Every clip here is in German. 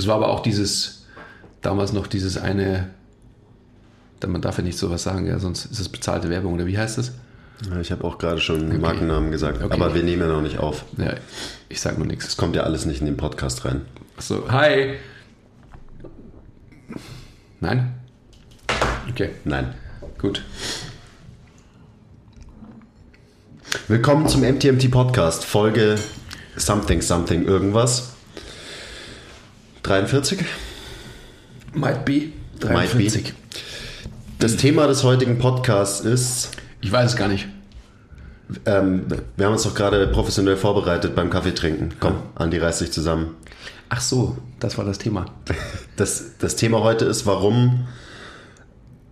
Das war aber auch dieses, damals noch dieses eine, man darf ja nicht sowas sagen, ja, sonst ist es bezahlte Werbung, oder wie heißt das? Ja, ich habe auch gerade schon okay. Markennamen gesagt, okay. aber wir nehmen ja noch nicht auf. Ja, ich sage nur nichts. Es kommt ja alles nicht in den Podcast rein. Achso, hi! Nein? Okay. Nein. Gut. Willkommen zum MTMT Podcast, Folge Something Something irgendwas. 43? Might be. 43. Might be. Das Thema des heutigen Podcasts ist. Ich weiß es gar nicht. Ähm, wir haben uns doch gerade professionell vorbereitet beim Kaffee trinken. Komm, Andi, reiß dich zusammen. Ach so, das war das Thema. Das, das Thema heute ist, warum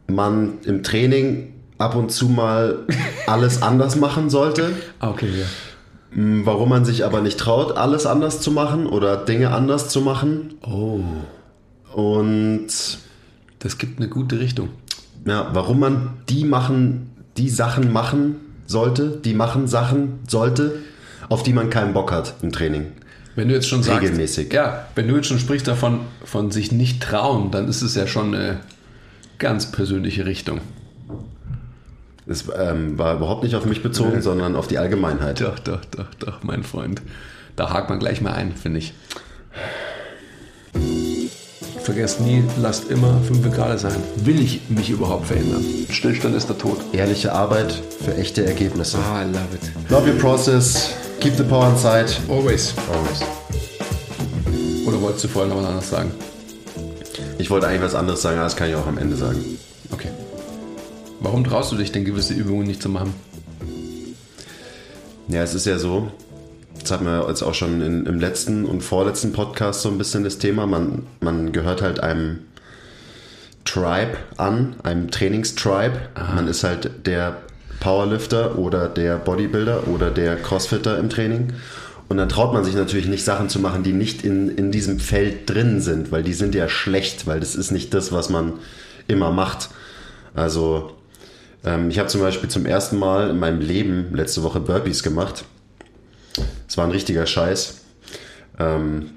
man im Training ab und zu mal alles anders machen sollte. Ah, okay, ja. Mm, warum man sich aber nicht traut, alles anders zu machen oder Dinge anders zu machen. Oh. Und das gibt eine gute Richtung. Ja, warum man die machen, die Sachen machen sollte, die machen Sachen sollte, auf die man keinen Bock hat im Training. Wenn du jetzt schon sagst, regelmäßig. Ja, wenn du jetzt schon sprichst davon, von sich nicht trauen, dann ist es ja schon eine ganz persönliche Richtung. Es ähm, war überhaupt nicht auf mich bezogen, nee. sondern auf die Allgemeinheit. Doch, doch, doch, doch, mein Freund. Da hakt man gleich mal ein, finde ich. Vergesst nie, lasst immer 5 Grad sein. Will ich mich überhaupt verändern? Stillstand ist der Tod. Ehrliche Arbeit für echte Ergebnisse. Ah, I love it. Love your process. Keep the power inside. Always. Always. Oder wolltest du vorher noch was anderes sagen? Ich wollte eigentlich was anderes sagen, aber das kann ich auch am Ende sagen. Okay. Warum traust du dich denn gewisse Übungen nicht zu machen? Ja, es ist ja so, das hatten wir jetzt auch schon in, im letzten und vorletzten Podcast so ein bisschen das Thema. Man, man gehört halt einem Tribe an, einem Trainingstribe. Aha. Man ist halt der Powerlifter oder der Bodybuilder oder der Crossfitter im Training. Und dann traut man sich natürlich nicht Sachen zu machen, die nicht in, in diesem Feld drin sind, weil die sind ja schlecht, weil das ist nicht das, was man immer macht. Also ähm, ich habe zum Beispiel zum ersten Mal in meinem Leben letzte Woche Burpees gemacht. Es war ein richtiger Scheiß. Ähm,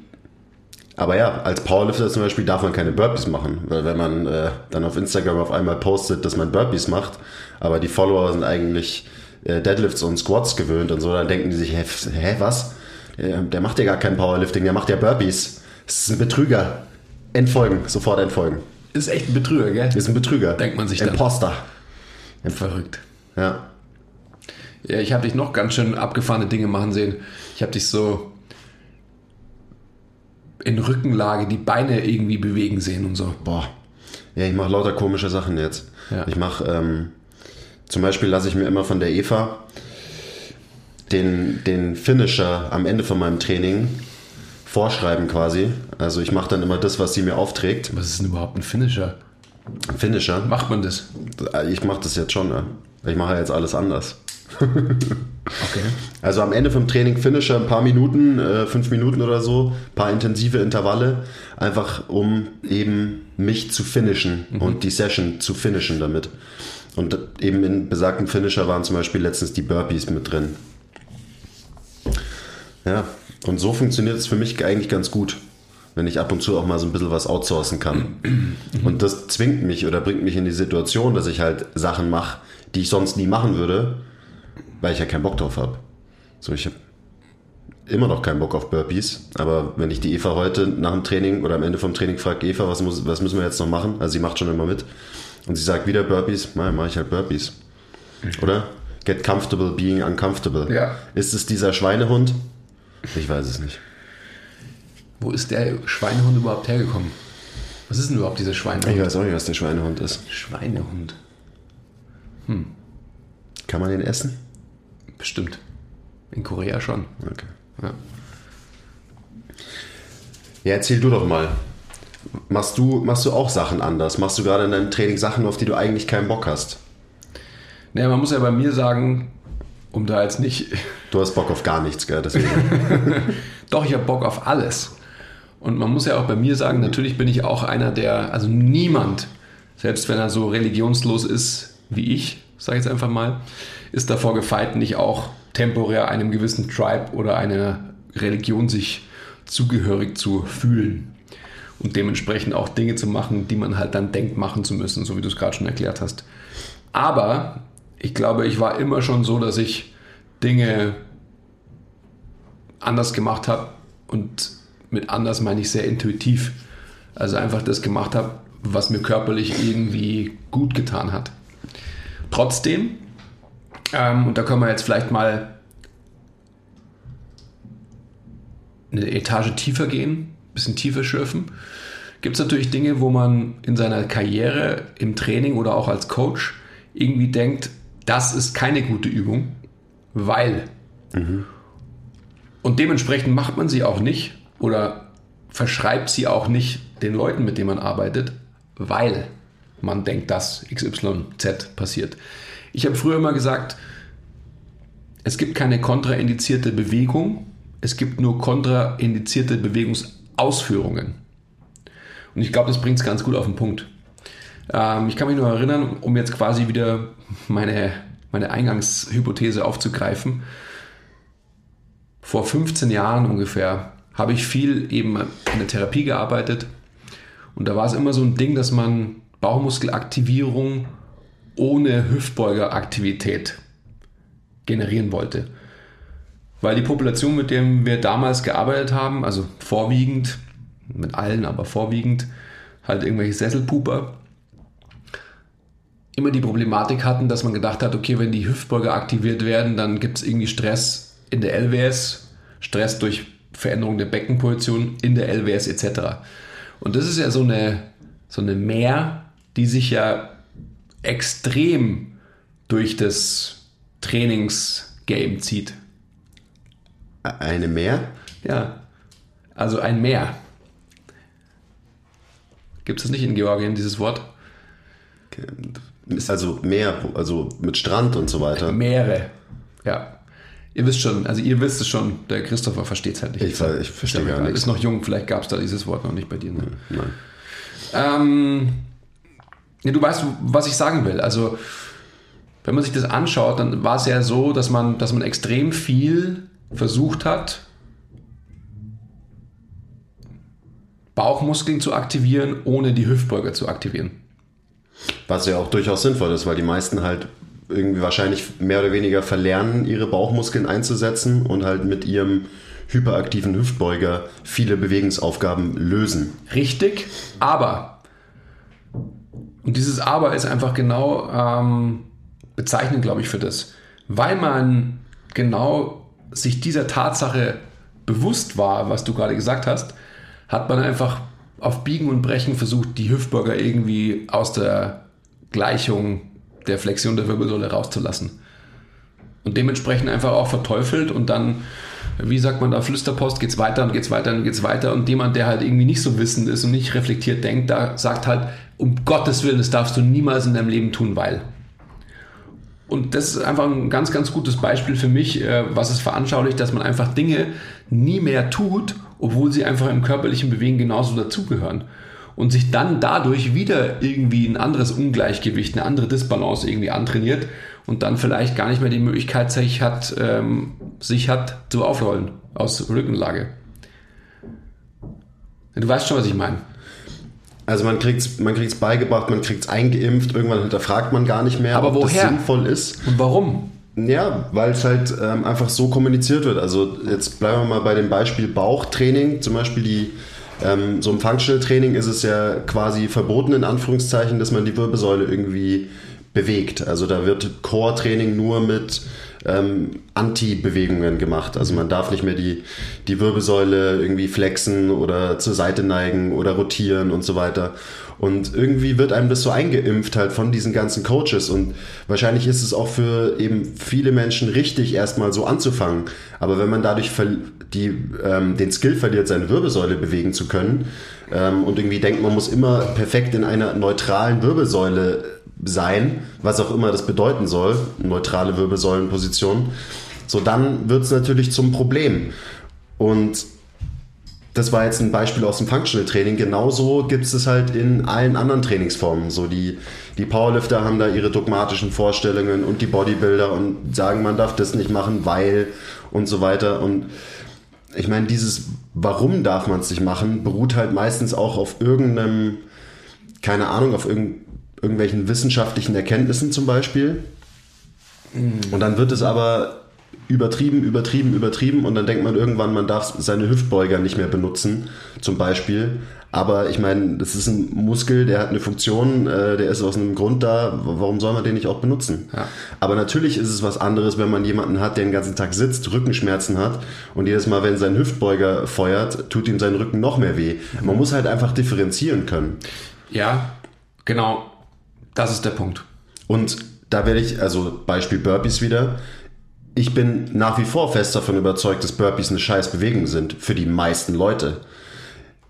aber ja, als Powerlifter zum Beispiel darf man keine Burpees machen, weil wenn man äh, dann auf Instagram auf einmal postet, dass man Burpees macht, aber die Follower sind eigentlich äh, Deadlifts und Squats gewöhnt und so, dann denken die sich, hä, hä was? Der, der macht ja gar kein Powerlifting, der macht ja Burpees. Das ist ein Betrüger. Entfolgen, sofort entfolgen. Ist echt ein Betrüger, gell? Ist ein Betrüger. Denkt man sich dann. Imposter. Verrückt. Ja. Ja, ich habe dich noch ganz schön abgefahrene Dinge machen sehen. Ich habe dich so in Rückenlage die Beine irgendwie bewegen sehen und so. Boah. Ja, ich mache lauter komische Sachen jetzt. Ja. Ich mache, ähm, zum Beispiel lasse ich mir immer von der Eva den, den Finisher am Ende von meinem Training vorschreiben quasi. Also ich mache dann immer das, was sie mir aufträgt. Was ist denn überhaupt ein Finisher? Finisher? Macht man das? Ich mache das jetzt schon, ja. Ich mache jetzt alles anders. okay. Also am Ende vom Training Finisher ein paar Minuten, äh, fünf Minuten oder so, ein paar intensive Intervalle, einfach um eben mich zu finishen mhm. und die Session zu finishen damit. Und eben in besagten Finisher waren zum Beispiel letztens die Burpees mit drin. Ja, und so funktioniert es für mich eigentlich ganz gut, wenn ich ab und zu auch mal so ein bisschen was outsourcen kann. Und das zwingt mich oder bringt mich in die Situation, dass ich halt Sachen mache, die ich sonst nie machen würde, weil ich ja keinen Bock drauf habe. So, ich habe immer noch keinen Bock auf Burpees, aber wenn ich die Eva heute nach dem Training oder am Ende vom Training frage, Eva, was, muss, was müssen wir jetzt noch machen? Also sie macht schon immer mit. Und sie sagt wieder Burpees, mal mache ich halt Burpees. Oder? Get comfortable being uncomfortable. Ja. Ist es dieser Schweinehund? Ich weiß es nicht. Wo ist der Schweinehund überhaupt hergekommen? Was ist denn überhaupt dieser Schweinehund? Ich weiß auch nicht, was der Schweinehund ist. Schweinehund. Hm. Kann man den essen? Bestimmt. In Korea schon. Okay. Ja. Ja, erzähl du doch mal. Machst du, machst du auch Sachen anders? Machst du gerade in deinem Training Sachen, auf die du eigentlich keinen Bock hast? Naja, man muss ja bei mir sagen, um da jetzt nicht. Du hast Bock auf gar nichts, gell? Deswegen. Doch, ich habe Bock auf alles. Und man muss ja auch bei mir sagen, natürlich bin ich auch einer, der, also niemand, selbst wenn er so religionslos ist wie ich, sage ich jetzt einfach mal, ist davor gefeit, nicht auch temporär einem gewissen Tribe oder einer Religion sich zugehörig zu fühlen. und dementsprechend auch Dinge zu machen, die man halt dann denkt, machen zu müssen, so wie du es gerade schon erklärt hast. Aber ich glaube, ich war immer schon so, dass ich Dinge anders gemacht habe und mit anders meine ich sehr intuitiv. Also einfach das gemacht habe, was mir körperlich irgendwie gut getan hat. Trotzdem, ähm, und da können wir jetzt vielleicht mal eine Etage tiefer gehen, ein bisschen tiefer schürfen, gibt es natürlich Dinge, wo man in seiner Karriere, im Training oder auch als Coach irgendwie denkt, das ist keine gute Übung, weil. Mhm. Und dementsprechend macht man sie auch nicht oder verschreibt sie auch nicht den Leuten, mit denen man arbeitet, weil man denkt, dass XYZ passiert. Ich habe früher immer gesagt, es gibt keine kontraindizierte Bewegung, es gibt nur kontraindizierte Bewegungsausführungen. Und ich glaube, das bringt es ganz gut auf den Punkt. Ähm, ich kann mich nur erinnern, um jetzt quasi wieder meine, meine Eingangshypothese aufzugreifen. Vor 15 Jahren ungefähr habe ich viel eben in der Therapie gearbeitet. Und da war es immer so ein Ding, dass man Bauchmuskelaktivierung ohne Hüftbeugeraktivität generieren wollte. Weil die Population, mit der wir damals gearbeitet haben, also vorwiegend, mit allen, aber vorwiegend, halt irgendwelche Sesselpuper, immer die Problematik hatten, dass man gedacht hat, okay, wenn die Hüftbeuger aktiviert werden, dann gibt es irgendwie Stress in der LWS, Stress durch Veränderung der Beckenposition in der LWS etc. Und das ist ja so eine, so eine Mehr, die sich ja extrem durch das Trainingsgame zieht. Eine Mehr? Ja, also ein Meer. Gibt es nicht in Georgien, dieses Wort? Also Meer, also mit Strand und so weiter. Meere, ja. Ihr wisst schon, also ihr wisst es schon, der Christopher versteht es halt nicht. Ich, ich verstehe gar nicht. Ist noch jung, vielleicht gab es da dieses Wort noch nicht bei dir. Ne? Nein. Ähm, ja, du weißt, was ich sagen will. Also, wenn man sich das anschaut, dann war es ja so, dass man, dass man extrem viel versucht hat, Bauchmuskeln zu aktivieren, ohne die Hüftbeuger zu aktivieren. Was ja auch durchaus sinnvoll ist, weil die meisten halt irgendwie wahrscheinlich mehr oder weniger verlernen, ihre Bauchmuskeln einzusetzen und halt mit ihrem hyperaktiven Hüftbeuger viele Bewegungsaufgaben lösen. Richtig, aber, und dieses Aber ist einfach genau ähm, bezeichnend, glaube ich, für das, weil man genau sich dieser Tatsache bewusst war, was du gerade gesagt hast, hat man einfach auf Biegen und Brechen versucht, die Hüftbeuger irgendwie aus der Gleichung der Flexion der Wirbelsäule rauszulassen. Und dementsprechend einfach auch verteufelt und dann, wie sagt man da, Flüsterpost, geht's weiter und geht's weiter und geht's weiter. Und jemand, der halt irgendwie nicht so wissend ist und nicht reflektiert denkt, da sagt halt, um Gottes Willen, das darfst du niemals in deinem Leben tun, weil. Und das ist einfach ein ganz, ganz gutes Beispiel für mich, äh, was es veranschaulicht, dass man einfach Dinge nie mehr tut, obwohl sie einfach im körperlichen Bewegen genauso dazugehören und sich dann dadurch wieder irgendwie ein anderes Ungleichgewicht, eine andere Disbalance irgendwie antrainiert und dann vielleicht gar nicht mehr die Möglichkeit sich hat, ähm, sich hat zu aufrollen aus Rückenlage. Du weißt schon, was ich meine. Also man kriegt es man kriegt's beigebracht, man kriegt es eingeimpft, irgendwann hinterfragt man gar nicht mehr, Aber ob woher? das sinnvoll ist. Und warum? Ja, weil es halt ähm, einfach so kommuniziert wird. Also jetzt bleiben wir mal bei dem Beispiel Bauchtraining. Zum Beispiel die ähm, so im Functional Training ist es ja quasi verboten, in Anführungszeichen, dass man die Wirbelsäule irgendwie bewegt. Also da wird Core-Training nur mit ähm, Anti-Bewegungen gemacht. Also man darf nicht mehr die, die Wirbelsäule irgendwie flexen oder zur Seite neigen oder rotieren und so weiter. Und irgendwie wird einem das so eingeimpft halt von diesen ganzen Coaches. Und wahrscheinlich ist es auch für eben viele Menschen richtig, erstmal so anzufangen. Aber wenn man dadurch die, ähm, den Skill verliert, seine Wirbelsäule bewegen zu können ähm, und irgendwie denkt, man muss immer perfekt in einer neutralen Wirbelsäule sein, was auch immer das bedeuten soll, neutrale Wirbelsäulenposition, so dann wird es natürlich zum Problem. Und das war jetzt ein Beispiel aus dem Functional Training. Genauso gibt es es halt in allen anderen Trainingsformen. So die, die Powerlifter haben da ihre dogmatischen Vorstellungen und die Bodybuilder und sagen, man darf das nicht machen, weil und so weiter. Und ich meine, dieses Warum darf man es nicht machen, beruht halt meistens auch auf irgendeinem, keine Ahnung, auf irgend, irgendwelchen wissenschaftlichen Erkenntnissen zum Beispiel. Und dann wird es aber übertrieben, übertrieben, übertrieben und dann denkt man irgendwann, man darf seine Hüftbeuger nicht mehr benutzen, zum Beispiel. Aber ich meine, das ist ein Muskel, der hat eine Funktion, äh, der ist aus einem Grund da. Warum soll man den nicht auch benutzen? Ja. Aber natürlich ist es was anderes, wenn man jemanden hat, der den ganzen Tag sitzt, Rückenschmerzen hat und jedes Mal, wenn sein Hüftbeuger feuert, tut ihm sein Rücken noch mehr weh. Man muss halt einfach differenzieren können. Ja, genau. Das ist der Punkt. Und da werde ich, also Beispiel Burpees wieder. Ich bin nach wie vor fest davon überzeugt, dass Burpees eine scheiß Bewegung sind für die meisten Leute.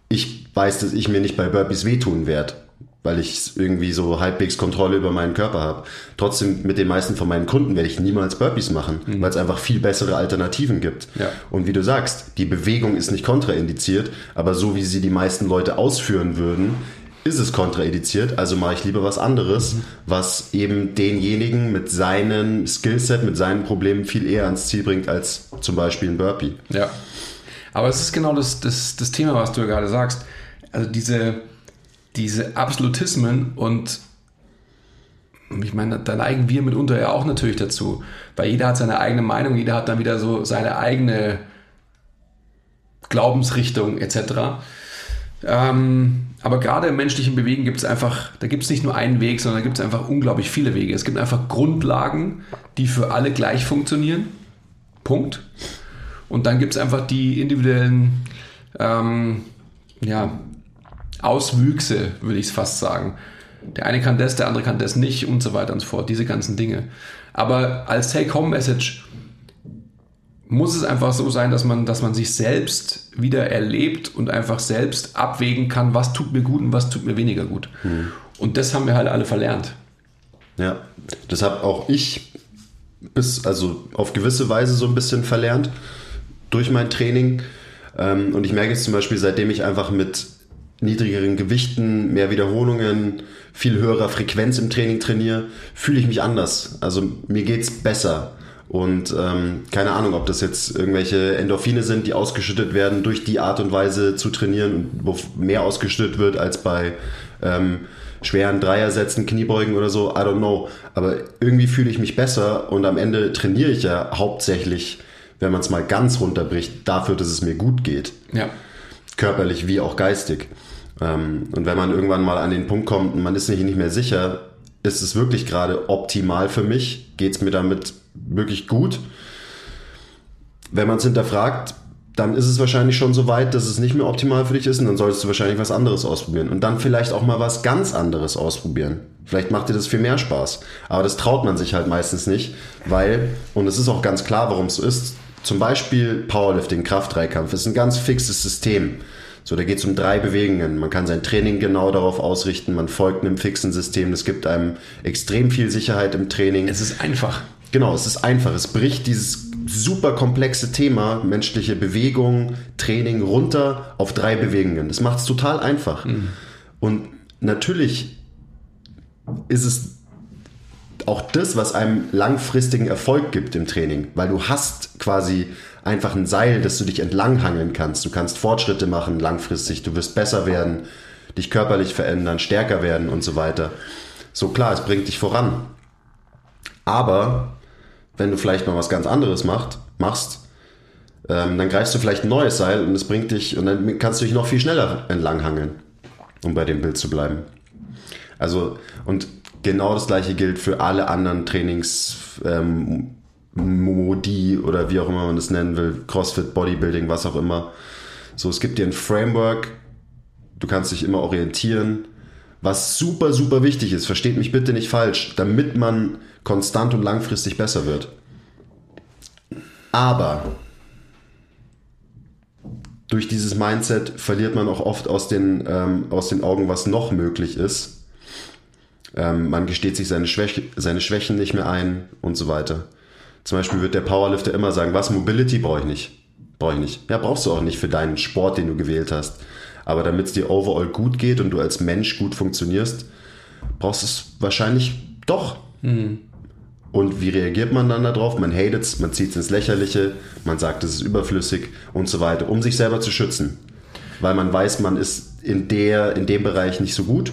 Ich weiß, dass ich mir nicht bei Burpees wehtun werde, weil ich irgendwie so halbwegs Kontrolle über meinen Körper habe. Trotzdem mit den meisten von meinen Kunden werde ich niemals Burpees machen, weil es einfach viel bessere Alternativen gibt. Ja. Und wie du sagst, die Bewegung ist nicht kontraindiziert, aber so wie sie die meisten Leute ausführen würden, ist es kontraindiziert, also mache ich lieber was anderes, was eben denjenigen mit seinem Skillset, mit seinen Problemen viel eher ans Ziel bringt als zum Beispiel ein Burpee. Ja. Aber es ist genau das, das, das Thema, was du ja gerade sagst. Also diese, diese Absolutismen und ich meine, da neigen wir mitunter ja auch natürlich dazu, weil jeder hat seine eigene Meinung, jeder hat dann wieder so seine eigene Glaubensrichtung etc. Ähm, aber gerade im menschlichen Bewegen gibt es einfach, da gibt es nicht nur einen Weg, sondern da gibt es einfach unglaublich viele Wege. Es gibt einfach Grundlagen, die für alle gleich funktionieren. Punkt. Und dann gibt es einfach die individuellen ähm, ja, Auswüchse, würde ich es fast sagen. Der eine kann das, der andere kann das nicht und so weiter und so fort. Diese ganzen Dinge. Aber als Take-Home-Message muss es einfach so sein, dass man, dass man sich selbst wieder erlebt und einfach selbst abwägen kann, was tut mir gut und was tut mir weniger gut. Und das haben wir halt alle verlernt. Ja, das habe auch ich bis, also auf gewisse Weise so ein bisschen verlernt durch mein Training. Ähm, und ich merke es zum Beispiel, seitdem ich einfach mit niedrigeren Gewichten, mehr Wiederholungen, viel höherer Frequenz im Training trainiere, fühle ich mich anders. Also mir geht's besser. Und ähm, keine Ahnung, ob das jetzt irgendwelche Endorphine sind, die ausgeschüttet werden durch die Art und Weise zu trainieren und wo mehr ausgeschüttet wird als bei ähm, schweren Dreiersätzen, Kniebeugen oder so. I don't know. Aber irgendwie fühle ich mich besser und am Ende trainiere ich ja hauptsächlich, wenn man es mal ganz runterbricht, dafür, dass es mir gut geht. Ja. Körperlich wie auch geistig. Ähm, und wenn man irgendwann mal an den Punkt kommt und man ist sich nicht mehr sicher, ist es wirklich gerade optimal für mich? Geht es mir damit wirklich gut? Wenn man es hinterfragt, dann ist es wahrscheinlich schon so weit, dass es nicht mehr optimal für dich ist und dann solltest du wahrscheinlich was anderes ausprobieren und dann vielleicht auch mal was ganz anderes ausprobieren. Vielleicht macht dir das viel mehr Spaß, aber das traut man sich halt meistens nicht, weil, und es ist auch ganz klar, warum es so ist, zum Beispiel Powerlifting, Kraft-Dreikampf ist ein ganz fixes System. So, da geht es um drei Bewegungen. Man kann sein Training genau darauf ausrichten, man folgt einem fixen System. Es gibt einem extrem viel Sicherheit im Training. Es ist einfach. Genau, es ist einfach. Es bricht dieses super komplexe Thema menschliche Bewegung, Training runter auf drei Bewegungen. Das macht es total einfach. Und natürlich ist es auch das, was einem langfristigen Erfolg gibt im Training, weil du hast quasi einfach ein Seil, das du dich entlanghangeln kannst. Du kannst Fortschritte machen langfristig, du wirst besser werden, dich körperlich verändern, stärker werden und so weiter. So klar, es bringt dich voran. Aber wenn du vielleicht mal was ganz anderes macht, machst, ähm, dann greifst du vielleicht ein neues Seil und es bringt dich und dann kannst du dich noch viel schneller entlanghangeln, um bei dem Bild zu bleiben. Also und genau das gleiche gilt für alle anderen Trainings. Ähm, Modi oder wie auch immer man das nennen will, CrossFit, Bodybuilding, was auch immer. So, es gibt dir ein Framework, du kannst dich immer orientieren, was super, super wichtig ist. Versteht mich bitte nicht falsch, damit man konstant und langfristig besser wird. Aber durch dieses Mindset verliert man auch oft aus den, ähm, aus den Augen, was noch möglich ist. Ähm, man gesteht sich seine, Schwäche, seine Schwächen nicht mehr ein und so weiter. Zum Beispiel wird der Powerlifter immer sagen, was, Mobility brauche ich nicht. Brauche ich nicht. Ja, brauchst du auch nicht für deinen Sport, den du gewählt hast. Aber damit es dir overall gut geht und du als Mensch gut funktionierst, brauchst du es wahrscheinlich doch. Und wie reagiert man dann darauf? Man hatet es, man zieht es ins Lächerliche, man sagt, es ist überflüssig und so weiter, um sich selber zu schützen. Weil man weiß, man ist in, der, in dem Bereich nicht so gut.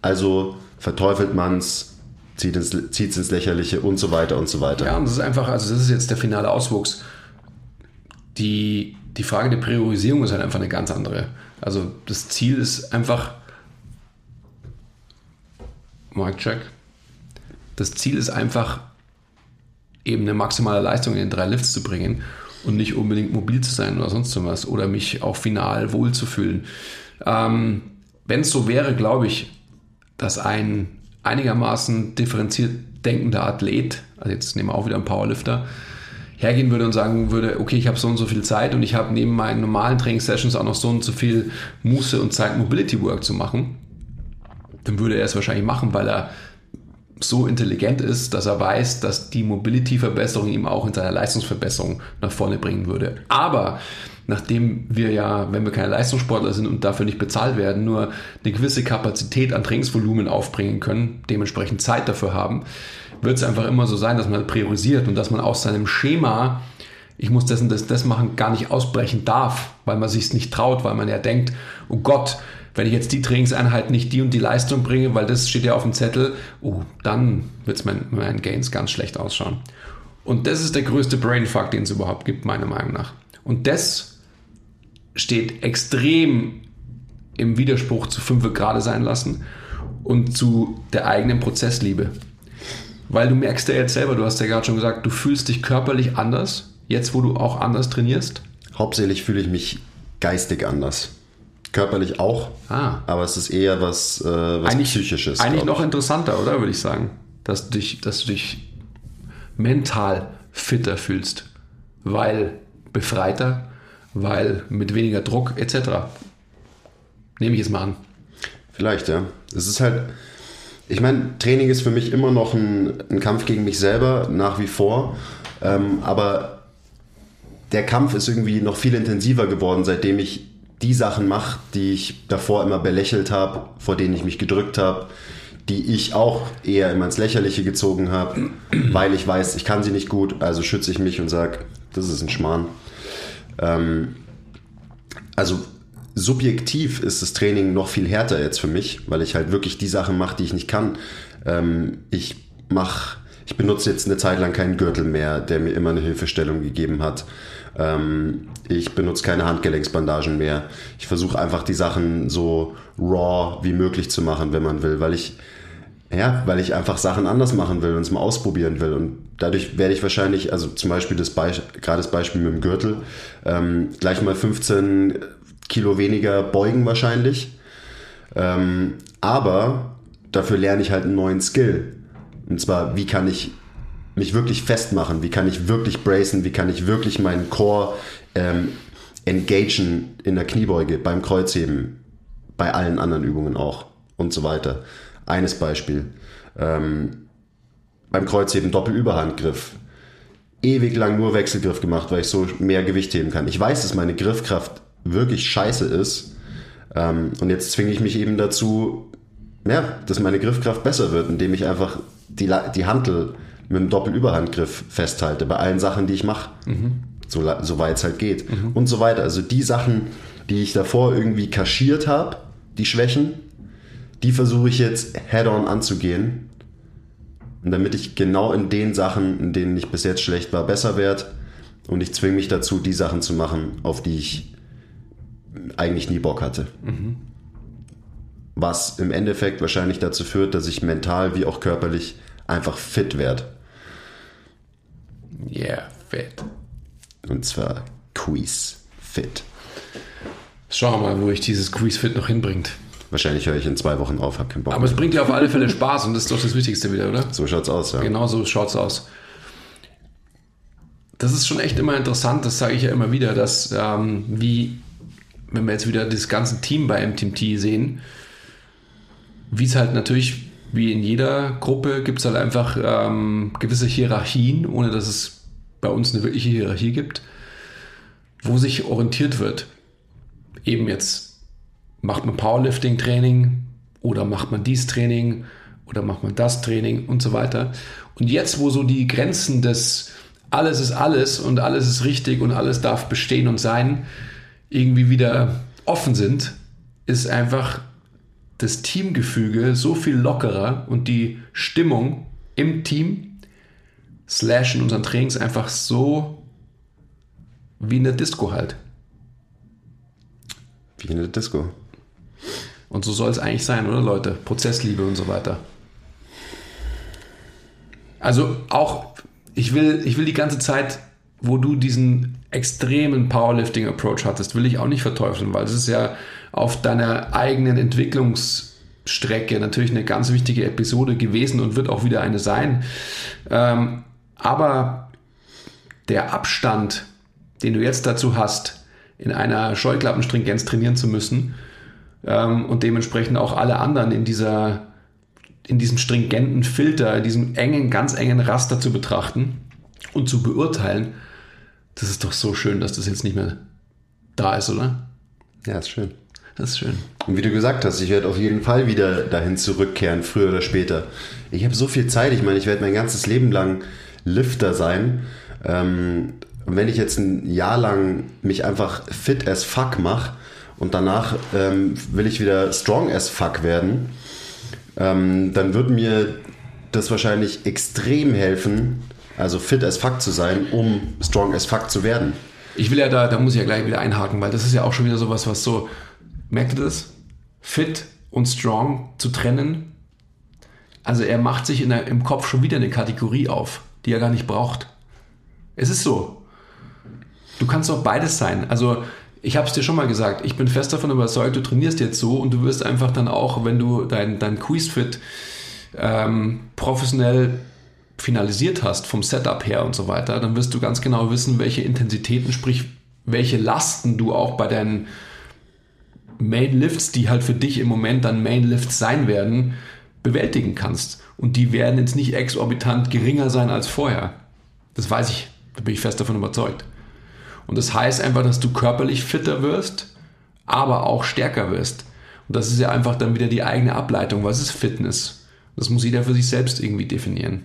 Also verteufelt man es, zieht es ins, ins Lächerliche und so weiter und so weiter. Ja, und das ist einfach, also das ist jetzt der finale Auswuchs. Die, die Frage der Priorisierung ist halt einfach eine ganz andere. Also das Ziel ist einfach, Mic check. Das Ziel ist einfach, eben eine maximale Leistung in den drei Lifts zu bringen und nicht unbedingt mobil zu sein oder sonst was oder mich auch final wohlzufühlen. Ähm, Wenn es so wäre, glaube ich, dass ein einigermaßen differenziert denkender Athlet, also jetzt nehmen wir auch wieder einen Powerlifter, hergehen würde und sagen würde, okay, ich habe so und so viel Zeit und ich habe neben meinen normalen Trainingssessions auch noch so und so viel Muße und Zeit, Mobility Work zu machen, dann würde er es wahrscheinlich machen, weil er so intelligent ist, dass er weiß, dass die Mobility-Verbesserung ihm auch in seiner Leistungsverbesserung nach vorne bringen würde. Aber nachdem wir ja, wenn wir keine Leistungssportler sind und dafür nicht bezahlt werden, nur eine gewisse Kapazität an Trainingsvolumen aufbringen können, dementsprechend Zeit dafür haben, wird es einfach immer so sein, dass man priorisiert und dass man aus seinem Schema, ich muss das und das, das machen, gar nicht ausbrechen darf, weil man sich es nicht traut, weil man ja denkt, oh Gott, wenn ich jetzt die Trainingseinheit nicht die und die Leistung bringe, weil das steht ja auf dem Zettel, oh, dann wird es mein, mein Gains ganz schlecht ausschauen. Und das ist der größte Brainfuck, den es überhaupt gibt, meiner Meinung nach. Und das steht extrem im Widerspruch zu 5 gerade sein lassen und zu der eigenen Prozessliebe. Weil du merkst ja jetzt selber, du hast ja gerade schon gesagt, du fühlst dich körperlich anders, jetzt wo du auch anders trainierst. Hauptsächlich fühle ich mich geistig anders. Körperlich auch, Ah. aber es ist eher was, äh, was Eigentlich, Psychisches. eigentlich noch interessanter, oder würde ich sagen, dass du dich, dass du dich mental fitter fühlst, weil befreiter, weil mit weniger Druck etc. Nehme ich es mal an. Vielleicht, ja. Es ist halt, ich meine, Training ist für mich immer noch ein, ein Kampf gegen mich selber, nach wie vor. Ähm, aber der Kampf ist irgendwie noch viel intensiver geworden, seitdem ich die Sachen mache, die ich davor immer belächelt habe, vor denen ich mich gedrückt habe, die ich auch eher immer ins Lächerliche gezogen habe, weil ich weiß, ich kann sie nicht gut, also schütze ich mich und sage, das ist ein Schmarrn. Ähm, also subjektiv ist das Training noch viel härter jetzt für mich, weil ich halt wirklich die Sachen mache, die ich nicht kann. Ähm, ich mache, ich benutze jetzt eine Zeit lang keinen Gürtel mehr, der mir immer eine Hilfestellung gegeben hat. Ähm, ich benutze keine Handgelenksbandagen mehr. Ich versuche einfach die Sachen so raw wie möglich zu machen, wenn man will, weil ich ja, weil ich einfach Sachen anders machen will und es mal ausprobieren will. Und dadurch werde ich wahrscheinlich, also zum Beispiel das Beispiel, gerade das Beispiel mit dem Gürtel, ähm, gleich mal 15 Kilo weniger beugen wahrscheinlich. Ähm, aber dafür lerne ich halt einen neuen Skill. Und zwar, wie kann ich mich wirklich festmachen? Wie kann ich wirklich bracen? Wie kann ich wirklich meinen Core ähm, engagen in der Kniebeuge, beim Kreuzheben, bei allen anderen Übungen auch und so weiter. Eines Beispiel. Ähm, beim Kreuzheben Doppelüberhandgriff. Ewig lang nur Wechselgriff gemacht, weil ich so mehr Gewicht heben kann. Ich weiß, dass meine Griffkraft wirklich scheiße ist. Ähm, und jetzt zwinge ich mich eben dazu, ja, dass meine Griffkraft besser wird, indem ich einfach die, die Hantel mit einem Doppelüberhandgriff festhalte, bei allen Sachen, die ich mache. So, la- so weit es halt geht. Und so weiter. Also die Sachen, die ich davor irgendwie kaschiert habe, die Schwächen, die versuche ich jetzt head-on anzugehen. Und damit ich genau in den Sachen, in denen ich bis jetzt schlecht war, besser werde. Und ich zwinge mich dazu, die Sachen zu machen, auf die ich eigentlich nie Bock hatte. Was im Endeffekt wahrscheinlich dazu führt, dass ich mental wie auch körperlich einfach fit werde. Yeah, fett. Und zwar Quiz fit. Schauen wir mal, wo ich dieses Quiz-Fit noch hinbringt. Wahrscheinlich höre ich in zwei Wochen auf, hab keinen Bock. Aber es bringt dir auf alle Fälle Spaß und das ist doch das Wichtigste wieder, oder? so schaut's aus, ja. Genau so schaut's aus. Das ist schon echt immer interessant, das sage ich ja immer wieder, dass ähm, wie, wenn wir jetzt wieder das ganze Team bei MTMT sehen, wie es halt natürlich, wie in jeder Gruppe, gibt es halt einfach ähm, gewisse Hierarchien, ohne dass es bei uns eine wirkliche Hierarchie gibt, wo sich orientiert wird. Eben jetzt macht man Powerlifting-Training oder macht man dies Training oder macht man das Training und so weiter. Und jetzt, wo so die Grenzen des alles ist alles und alles ist richtig und alles darf bestehen und sein, irgendwie wieder offen sind, ist einfach das Teamgefüge so viel lockerer und die Stimmung im Team slash in unseren Trainings einfach so wie in der Disco halt. Wie in der Disco. Und so soll es eigentlich sein, oder Leute? Prozessliebe und so weiter. Also auch, ich will, ich will die ganze Zeit, wo du diesen extremen Powerlifting-Approach hattest, will ich auch nicht verteufeln, weil es ist ja auf deiner eigenen Entwicklungsstrecke natürlich eine ganz wichtige Episode gewesen und wird auch wieder eine sein. Ähm, aber der Abstand, den du jetzt dazu hast, in einer Scheuklappenstringenz trainieren zu müssen ähm, und dementsprechend auch alle anderen in dieser in diesem stringenten Filter, in diesem engen, ganz engen Raster zu betrachten und zu beurteilen, das ist doch so schön, dass das jetzt nicht mehr da ist, oder? Ja, ist schön. Das ist schön. Und wie du gesagt hast, ich werde auf jeden Fall wieder dahin zurückkehren, früher oder später. Ich habe so viel Zeit, ich meine, ich werde mein ganzes Leben lang Lifter sein. Ähm, und wenn ich jetzt ein Jahr lang mich einfach fit as fuck mache und danach ähm, will ich wieder strong as fuck werden, ähm, dann wird mir das wahrscheinlich extrem helfen, also fit as fuck zu sein, um strong as fuck zu werden. Ich will ja da, da muss ich ja gleich wieder einhaken, weil das ist ja auch schon wieder sowas, was so Merkt ihr das? Fit und strong zu trennen. Also er macht sich der, im Kopf schon wieder eine Kategorie auf, die er gar nicht braucht. Es ist so. Du kannst doch beides sein. Also ich habe es dir schon mal gesagt, ich bin fest davon überzeugt, du trainierst jetzt so und du wirst einfach dann auch, wenn du dein, dein Quizfit ähm, professionell finalisiert hast, vom Setup her und so weiter, dann wirst du ganz genau wissen, welche Intensitäten, sprich welche Lasten du auch bei deinen Mainlifts, die halt für dich im Moment dann Mainlifts sein werden, bewältigen kannst. Und die werden jetzt nicht exorbitant geringer sein als vorher. Das weiß ich, da bin ich fest davon überzeugt. Und das heißt einfach, dass du körperlich fitter wirst, aber auch stärker wirst. Und das ist ja einfach dann wieder die eigene Ableitung. Was ist Fitness? Das muss jeder für sich selbst irgendwie definieren.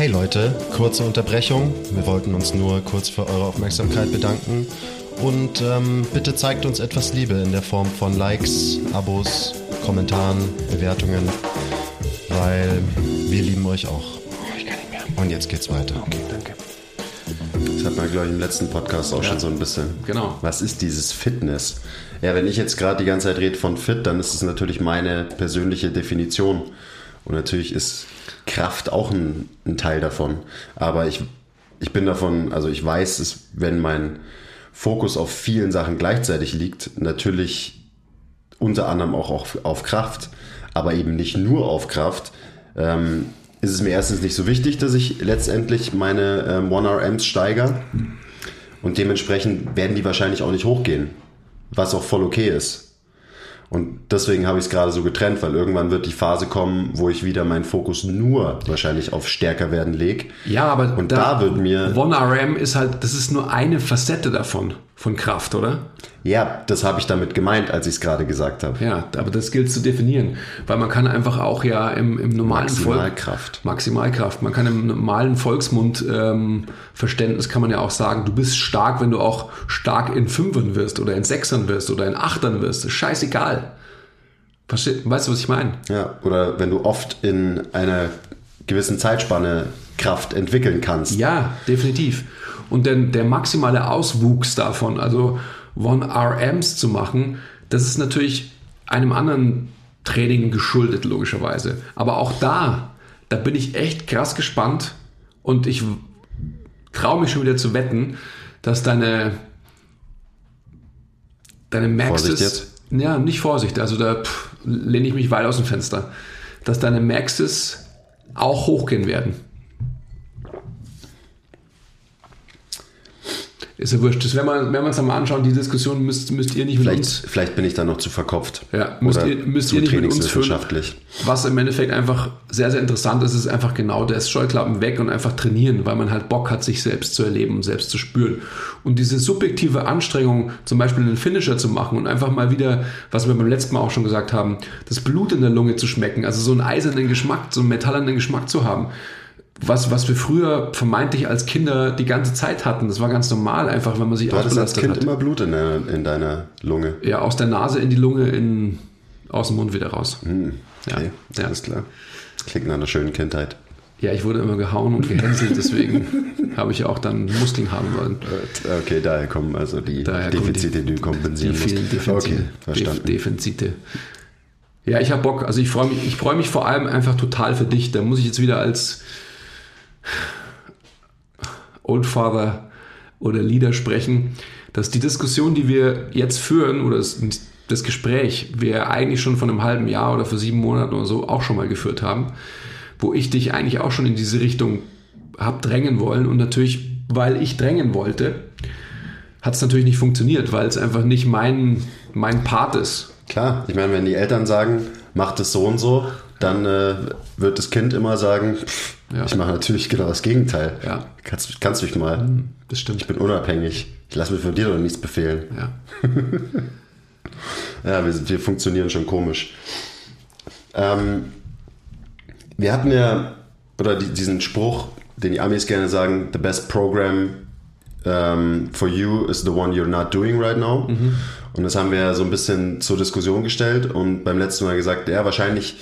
Hey Leute, kurze Unterbrechung. Wir wollten uns nur kurz für eure Aufmerksamkeit bedanken und ähm, bitte zeigt uns etwas Liebe in der Form von Likes, Abos, Kommentaren, Bewertungen, weil wir lieben euch auch. Oh, ich kann nicht mehr. Und jetzt geht's weiter. Okay, danke. Das hat man, glaube ich, im letzten Podcast auch Ja. schon so ein bisschen. Genau. Was ist dieses Fitness? Ja, wenn ich jetzt gerade die ganze Zeit rede von fit, dann ist es natürlich meine persönliche Definition. Und natürlich ist Kraft auch ein, ein Teil davon. Aber ich, ich bin davon, also ich weiß, es, wenn mein Fokus auf vielen Sachen gleichzeitig liegt, natürlich unter anderem auch auf, auf Kraft, aber eben nicht nur auf Kraft, ähm, ist es mir erstens nicht so wichtig, dass ich letztendlich meine ähm, 1RMs steigere und dementsprechend werden die wahrscheinlich auch nicht hochgehen, was auch voll okay ist. Und deswegen habe ich es gerade so getrennt, weil irgendwann wird die Phase kommen, wo ich wieder meinen Fokus nur wahrscheinlich auf stärker werden leg. Ja, aber Und da wird mir- 1RM ist halt, das ist nur eine Facette davon, von Kraft, oder? Ja, das habe ich damit gemeint, als ich es gerade gesagt habe. Ja, aber das gilt zu definieren, weil man kann einfach auch ja im, im normalen Volk- Maximalkraft. Maximalkraft. Man kann im normalen Volksmund ähm, kann man ja auch sagen, du bist stark, wenn du auch stark in Fünfern wirst oder in Sechsern wirst oder in Achtern wirst. Scheißegal. Verste weißt du, was ich meine? Ja, oder wenn du oft in einer gewissen Zeitspanne Kraft entwickeln kannst. Ja, definitiv. Und denn der maximale Auswuchs davon, also 1RMs zu machen, das ist natürlich einem anderen Training geschuldet, logischerweise. Aber auch da, da bin ich echt krass gespannt und ich traue mich schon wieder zu wetten, dass deine, deine jetzt. Ja, nicht Vorsicht, also da pff, lehne ich mich weit aus dem Fenster. Dass deine Maxes auch hochgehen werden. Ist ja wurscht. Das werden wir, werden wir uns dann mal anschauen. Die Diskussion müsst, müsst ihr nicht mit Vielleicht, uns. vielleicht bin ich da noch zu verkopft. Ja, müsst ihr, müsst ihr nicht mit uns führen. Was im Endeffekt einfach sehr, sehr interessant ist, ist einfach genau das Scheuklappen weg und einfach trainieren, weil man halt Bock hat, sich selbst zu erleben und selbst zu spüren. Und diese subjektive Anstrengung, zum Beispiel einen Finisher zu machen und einfach mal wieder, was wir beim letzten Mal auch schon gesagt haben, das Blut in der Lunge zu schmecken, also so einen eisernen Geschmack, so einen metallenen Geschmack zu haben. Was, was wir früher vermeintlich als Kinder die ganze Zeit hatten. Das war ganz normal, einfach wenn man sich Du hattest als ausbelastet Kind hat. immer Blut in, der, in deiner Lunge. Ja, aus der Nase in die Lunge, in, aus dem Mund wieder raus. Hm, okay, Ja, ja. alles klar. Klingt nach einer schönen Kindheit. Ja, ich wurde immer gehauen und gehänselt, deswegen habe ich auch dann Muskeln haben wollen. Okay, daher kommen also die Daher Defizite, die, du kompensieren Die musst. Defizite. Okay, verstanden. Def Defizite. Ja, ich habe Bock. Also ich freue mich, ich freue mich vor allem einfach total für dich. Da muss ich jetzt wieder als Old Father oder Leader sprechen, dass die Diskussion, die wir jetzt führen, oder das, das Gespräch, wir eigentlich schon von einem halben Jahr oder vor sieben Monaten oder so auch schon mal geführt haben, wo ich dich eigentlich auch schon in diese Richtung hab drängen wollen und natürlich, weil ich drängen wollte, hat es natürlich nicht funktioniert, weil es einfach nicht mein, mein Part ist. Klar, ich meine, wenn die Eltern sagen, mach das so und so, dann äh, wird das Kind immer sagen, pff, Ja. ich mache natürlich genau das Gegenteil. Ja. Kannst, kannst mich mal. Das stimmt. Ich bin unabhängig. Ich lasse mir von dir doch nichts befehlen. Ja. Ja, wir, sind, wir funktionieren schon komisch. Ähm, wir hatten ja, oder die, diesen Spruch, den die Amis gerne sagen, the best program um, for you is the one you're not doing right now. Und das haben wir so ein bisschen zur Diskussion gestellt und beim letzten Mal gesagt, ja, wahrscheinlich,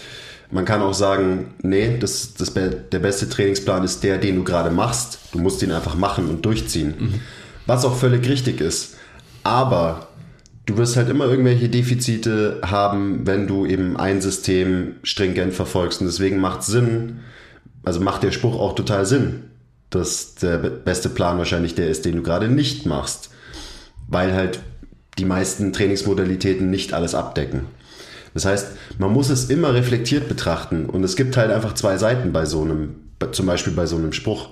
man kann auch sagen, nee, das, das, der beste Trainingsplan ist der, den du gerade machst. Du musst ihn einfach machen und durchziehen. Was auch völlig richtig ist. Aber du wirst halt immer irgendwelche Defizite haben, wenn du eben ein System stringent verfolgst. Und deswegen macht Sinn, also macht der Spruch auch total Sinn, dass der be- beste Plan wahrscheinlich der ist, den du gerade nicht machst. Weil halt die meisten Trainingsmodalitäten nicht alles abdecken. Das heißt, man muss es immer reflektiert betrachten und es gibt halt einfach zwei Seiten bei so einem, zum Beispiel bei so einem Spruch.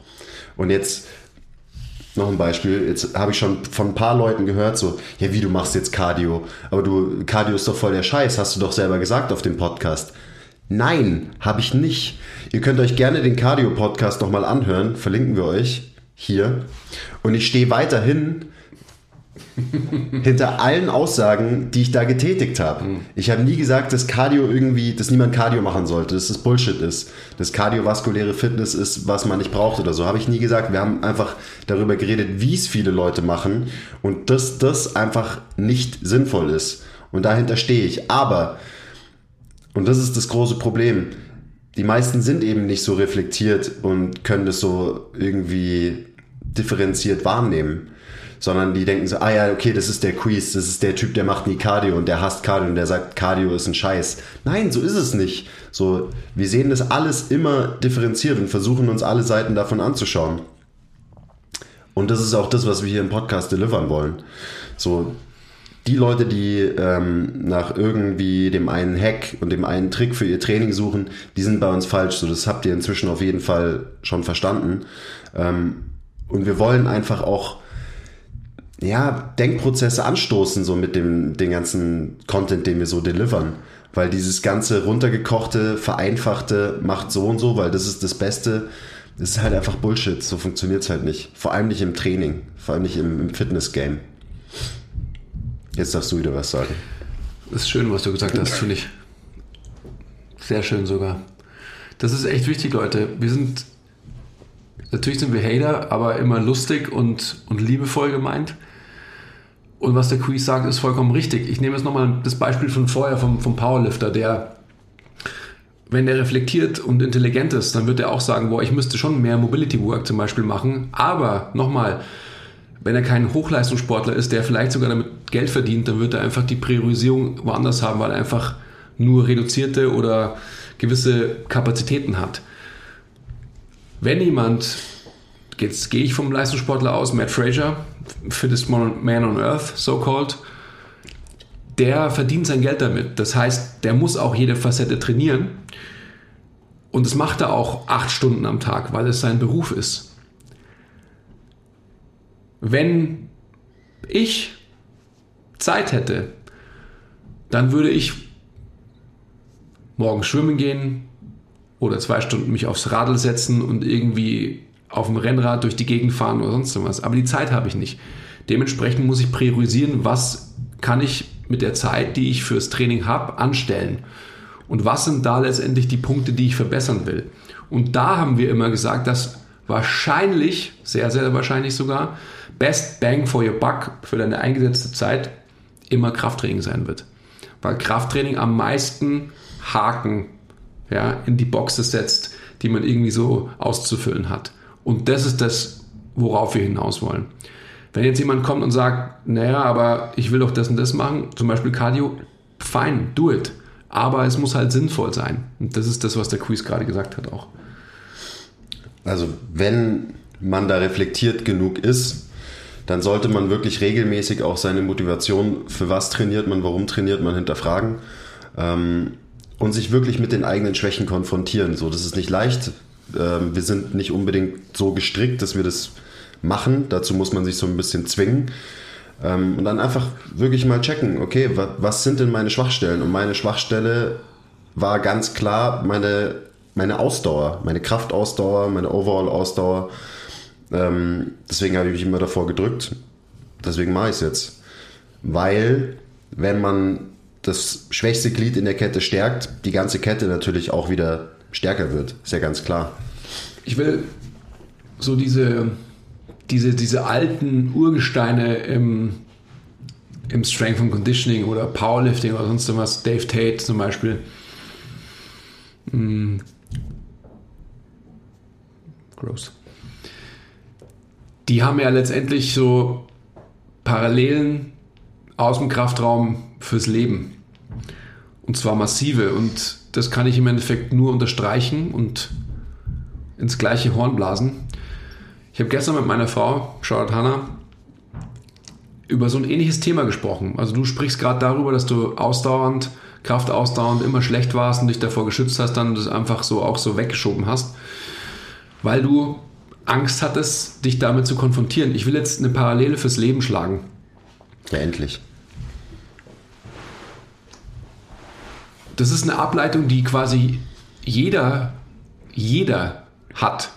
Und jetzt noch ein Beispiel. Jetzt habe ich schon von ein paar Leuten gehört, so, ja, wie du machst jetzt Cardio. Aber du, Cardio ist doch voll der Scheiß, hast du doch selber gesagt auf dem Podcast. Nein, habe ich nicht. Ihr könnt euch gerne den Cardio-Podcast nochmal anhören, verlinken wir euch hier. Und ich stehe weiterhin hinter allen Aussagen, die ich da getätigt habe. Ich habe nie gesagt, dass Cardio irgendwie, dass niemand Cardio machen sollte, dass das Bullshit ist, dass kardiovaskuläre Fitness ist, was man nicht braucht oder so. Habe ich nie gesagt. Wir haben einfach darüber geredet, wie es viele Leute machen und dass das einfach nicht sinnvoll ist. Und dahinter stehe ich. Aber, und das ist das große Problem, die meisten sind eben nicht so reflektiert und können das so irgendwie differenziert wahrnehmen sondern die denken so, ah ja, okay, das ist der Quiz, das ist der Typ, der macht nie Cardio und der hasst Cardio und der sagt, Cardio ist ein Scheiß. Nein, so ist es nicht. So, wir sehen das alles immer differenziert und versuchen uns alle Seiten davon anzuschauen. Und das ist auch das, was wir hier im Podcast delivern wollen. So, die Leute, die ähm, nach irgendwie dem einen Hack und dem einen Trick für ihr Training suchen, die sind bei uns falsch. So, das habt ihr inzwischen auf jeden Fall schon verstanden. Ähm, und wir wollen einfach auch ja, Denkprozesse anstoßen, so mit dem den ganzen Content, den wir so delivern. Weil dieses ganze runtergekochte, vereinfachte macht so und so, weil das ist das Beste, das ist halt einfach Bullshit. So funktioniert es halt nicht. Vor allem nicht im Training, vor allem nicht im, im Fitness-Game. Jetzt darfst du wieder was sagen. Ist schön, was du gesagt hast, finde ich. Sehr schön sogar. Das ist echt wichtig, Leute. Wir sind, natürlich sind wir Hater, aber immer lustig und, und liebevoll gemeint. Und was der Quiz sagt, ist vollkommen richtig. Ich nehme jetzt nochmal das Beispiel von vorher vom, vom Powerlifter, der, wenn der reflektiert und intelligent ist, dann wird er auch sagen, boah, ich müsste schon mehr Mobility Work zum Beispiel machen. Aber nochmal, wenn er kein Hochleistungssportler ist, der vielleicht sogar damit Geld verdient, dann wird er einfach die Priorisierung woanders haben, weil er einfach nur reduzierte oder gewisse Kapazitäten hat. Wenn jemand, jetzt gehe ich vom Leistungssportler aus, Matt Fraser, fittest man on earth, so called, der verdient sein Geld damit. Das heißt, der muss auch jede Facette trainieren. Und das macht er auch acht Stunden am Tag, weil es sein Beruf ist. Wenn ich Zeit hätte, dann würde ich morgen schwimmen gehen oder zwei Stunden mich aufs Radl setzen und irgendwie auf dem Rennrad durch die Gegend fahren oder sonst was. Aber die Zeit habe ich nicht. Dementsprechend muss ich priorisieren, was kann ich mit der Zeit, die ich fürs Training habe, anstellen. Und was sind da letztendlich die Punkte, die ich verbessern will. Und da haben wir immer gesagt, dass wahrscheinlich, sehr, sehr wahrscheinlich sogar, Best Bang for your Buck für deine eingesetzte Zeit immer Krafttraining sein wird. Weil Krafttraining am meisten Haken ja, in die Boxe setzt, die man irgendwie so auszufüllen hat. Und das ist das, worauf wir hinaus wollen. Wenn jetzt jemand kommt und sagt, naja, aber ich will doch das und das machen, zum Beispiel Cardio, fine, do it. Aber es muss halt sinnvoll sein. Und das ist das, was der Quiz gerade gesagt hat auch. Also wenn man da reflektiert genug ist, dann sollte man wirklich regelmäßig auch seine Motivation, für was trainiert man, warum trainiert man, hinterfragen ähm, und sich wirklich mit den eigenen Schwächen konfrontieren. So, das ist nicht leicht. Ähm, wir sind nicht unbedingt so gestrickt, dass wir das machen. Dazu muss man sich so ein bisschen zwingen. Ähm, und dann einfach wirklich mal checken, okay, was, sind denn meine Schwachstellen? Und meine Schwachstelle war ganz klar meine, meine Ausdauer, meine Kraftausdauer, meine Overall-Ausdauer. Ähm, deswegen habe ich mich immer davor gedrückt. Deswegen mache ich es jetzt. Weil, wenn man das schwächste Glied in der Kette stärkt, die ganze Kette natürlich auch wieder stärker wird. Ist ja ganz klar. Ich will so diese, diese, diese alten Urgesteine im, im Strength and Conditioning oder Powerlifting oder sonst was, Dave Tate zum Beispiel. Mm. Gross. Die haben ja letztendlich so Parallelen aus dem Kraftraum fürs Leben. Und zwar massive. Und das kann ich im Endeffekt nur unterstreichen und ins gleiche Horn blasen. Ich habe gestern mit meiner Frau, Charlotte Hanna, über so ein ähnliches Thema gesprochen. Also du sprichst gerade darüber, dass du ausdauernd, kraftausdauernd immer schlecht warst und dich davor geschützt hast, dann das einfach so auch so weggeschoben hast, weil du Angst hattest, dich damit zu konfrontieren. Ich will jetzt eine Parallele fürs Leben schlagen. Ja, endlich. Das ist eine Ableitung, die quasi jeder, jeder hat.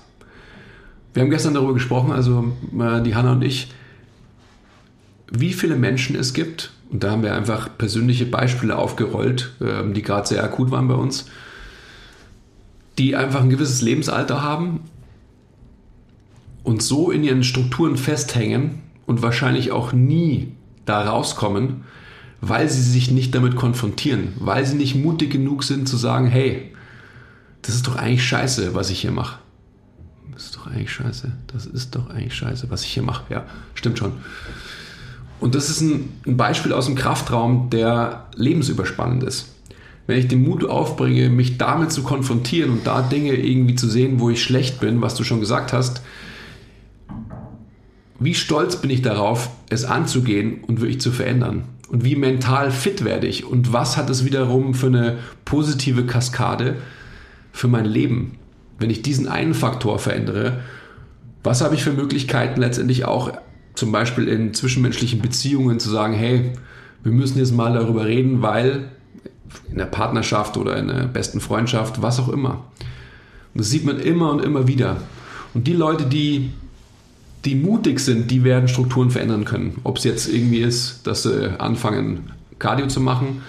Wir haben gestern darüber gesprochen, also äh, die Hanna und ich, wie viele Menschen es gibt, und da haben wir einfach persönliche Beispiele aufgerollt, ähm, die gerade sehr akut waren bei uns, die einfach ein gewisses Lebensalter haben und so in ihren Strukturen festhängen und wahrscheinlich auch nie da rauskommen, weil sie sich nicht damit konfrontieren, weil sie nicht mutig genug sind zu sagen, hey, das ist doch eigentlich scheiße, was ich hier mache. Das ist doch eigentlich scheiße. Das ist doch eigentlich scheiße, was ich hier mache. Ja, stimmt schon. Und das ist ein, Beispiel aus dem Kraftraum, der lebensüberspannend ist. Wenn ich den Mut aufbringe, mich damit zu konfrontieren und da Dinge irgendwie zu sehen, wo ich schlecht bin, was du schon gesagt hast, wie stolz bin ich darauf, es anzugehen und wirklich zu verändern? Und wie mental fit werde ich? Und was hat es wiederum für eine positive Kaskade für mein Leben? Wenn ich diesen einen Faktor verändere, was habe ich für Möglichkeiten letztendlich auch zum Beispiel in zwischenmenschlichen Beziehungen zu sagen, hey, wir müssen jetzt mal darüber reden, weil in der Partnerschaft oder in der besten Freundschaft, was auch immer. Und das sieht man immer und immer wieder. Und die Leute, die die mutig sind, die werden Strukturen verändern können. Ob es jetzt irgendwie ist, dass sie anfangen, Cardio zu machen.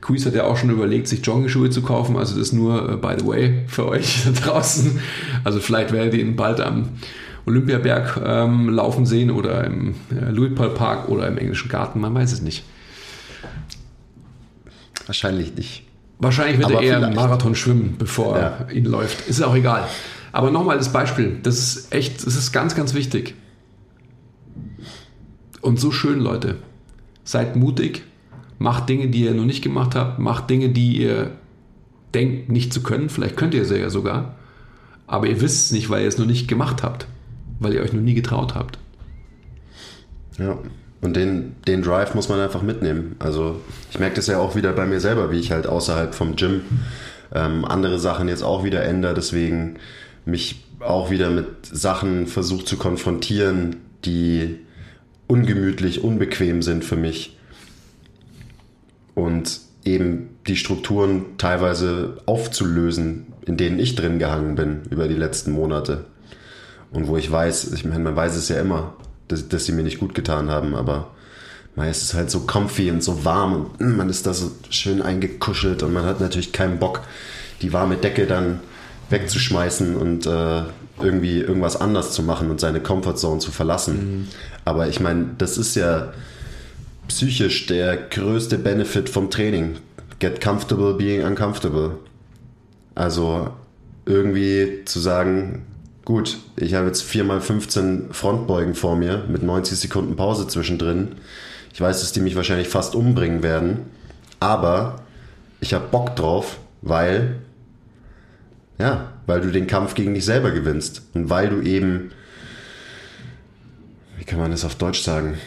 Quiz hat ja auch schon überlegt, sich Joggingschuhe zu kaufen. Also das nur, äh, by the way, für euch da draußen. Also vielleicht werdet ihr ihn bald am Olympiaberg ähm, laufen sehen oder im äh, Louis Paul Park oder im englischen Garten. Man weiß es nicht. Wahrscheinlich nicht. Wahrscheinlich wird Aber er eher einen Marathon schwimmen, bevor ja. er ihn läuft. Ist auch egal. Aber nochmal das Beispiel, das ist echt, das ist ganz, ganz wichtig. Und so schön, Leute. Seid mutig, macht Dinge, die ihr noch nicht gemacht habt, macht Dinge, die ihr denkt nicht zu können. Vielleicht könnt ihr es ja sogar. Aber ihr wisst es nicht, weil ihr es noch nicht gemacht habt. Weil ihr euch noch nie getraut habt. Ja, und den, den Drive muss man einfach mitnehmen. Also ich merke das ja auch wieder bei mir selber, wie ich halt außerhalb vom Gym ähm, andere Sachen jetzt auch wieder ändere. Deswegen mich auch wieder mit Sachen versucht zu konfrontieren, die ungemütlich, unbequem sind für mich. Und eben die Strukturen teilweise aufzulösen, in denen ich drin gehangen bin über die letzten Monate. Und wo ich weiß, ich meine, man weiß es ja immer, dass, dass sie mir nicht gut getan haben, aber man ist es halt so comfy und so warm und mm, man ist da so schön eingekuschelt und man hat natürlich keinen Bock, die warme Decke dann wegzuschmeißen und äh, irgendwie irgendwas anders zu machen und seine Comfortzone zu verlassen. Mhm. Aber ich meine, das ist ja psychisch der größte Benefit vom Training. Get comfortable being uncomfortable. Also irgendwie zu sagen, gut, ich habe jetzt 4x15 Frontbeugen vor mir mit 90 Sekunden Pause zwischendrin. Ich weiß, dass die mich wahrscheinlich fast umbringen werden, aber ich habe Bock drauf, weil ja, weil du den Kampf gegen dich selber gewinnst und weil du eben wie kann man das auf Deutsch sagen?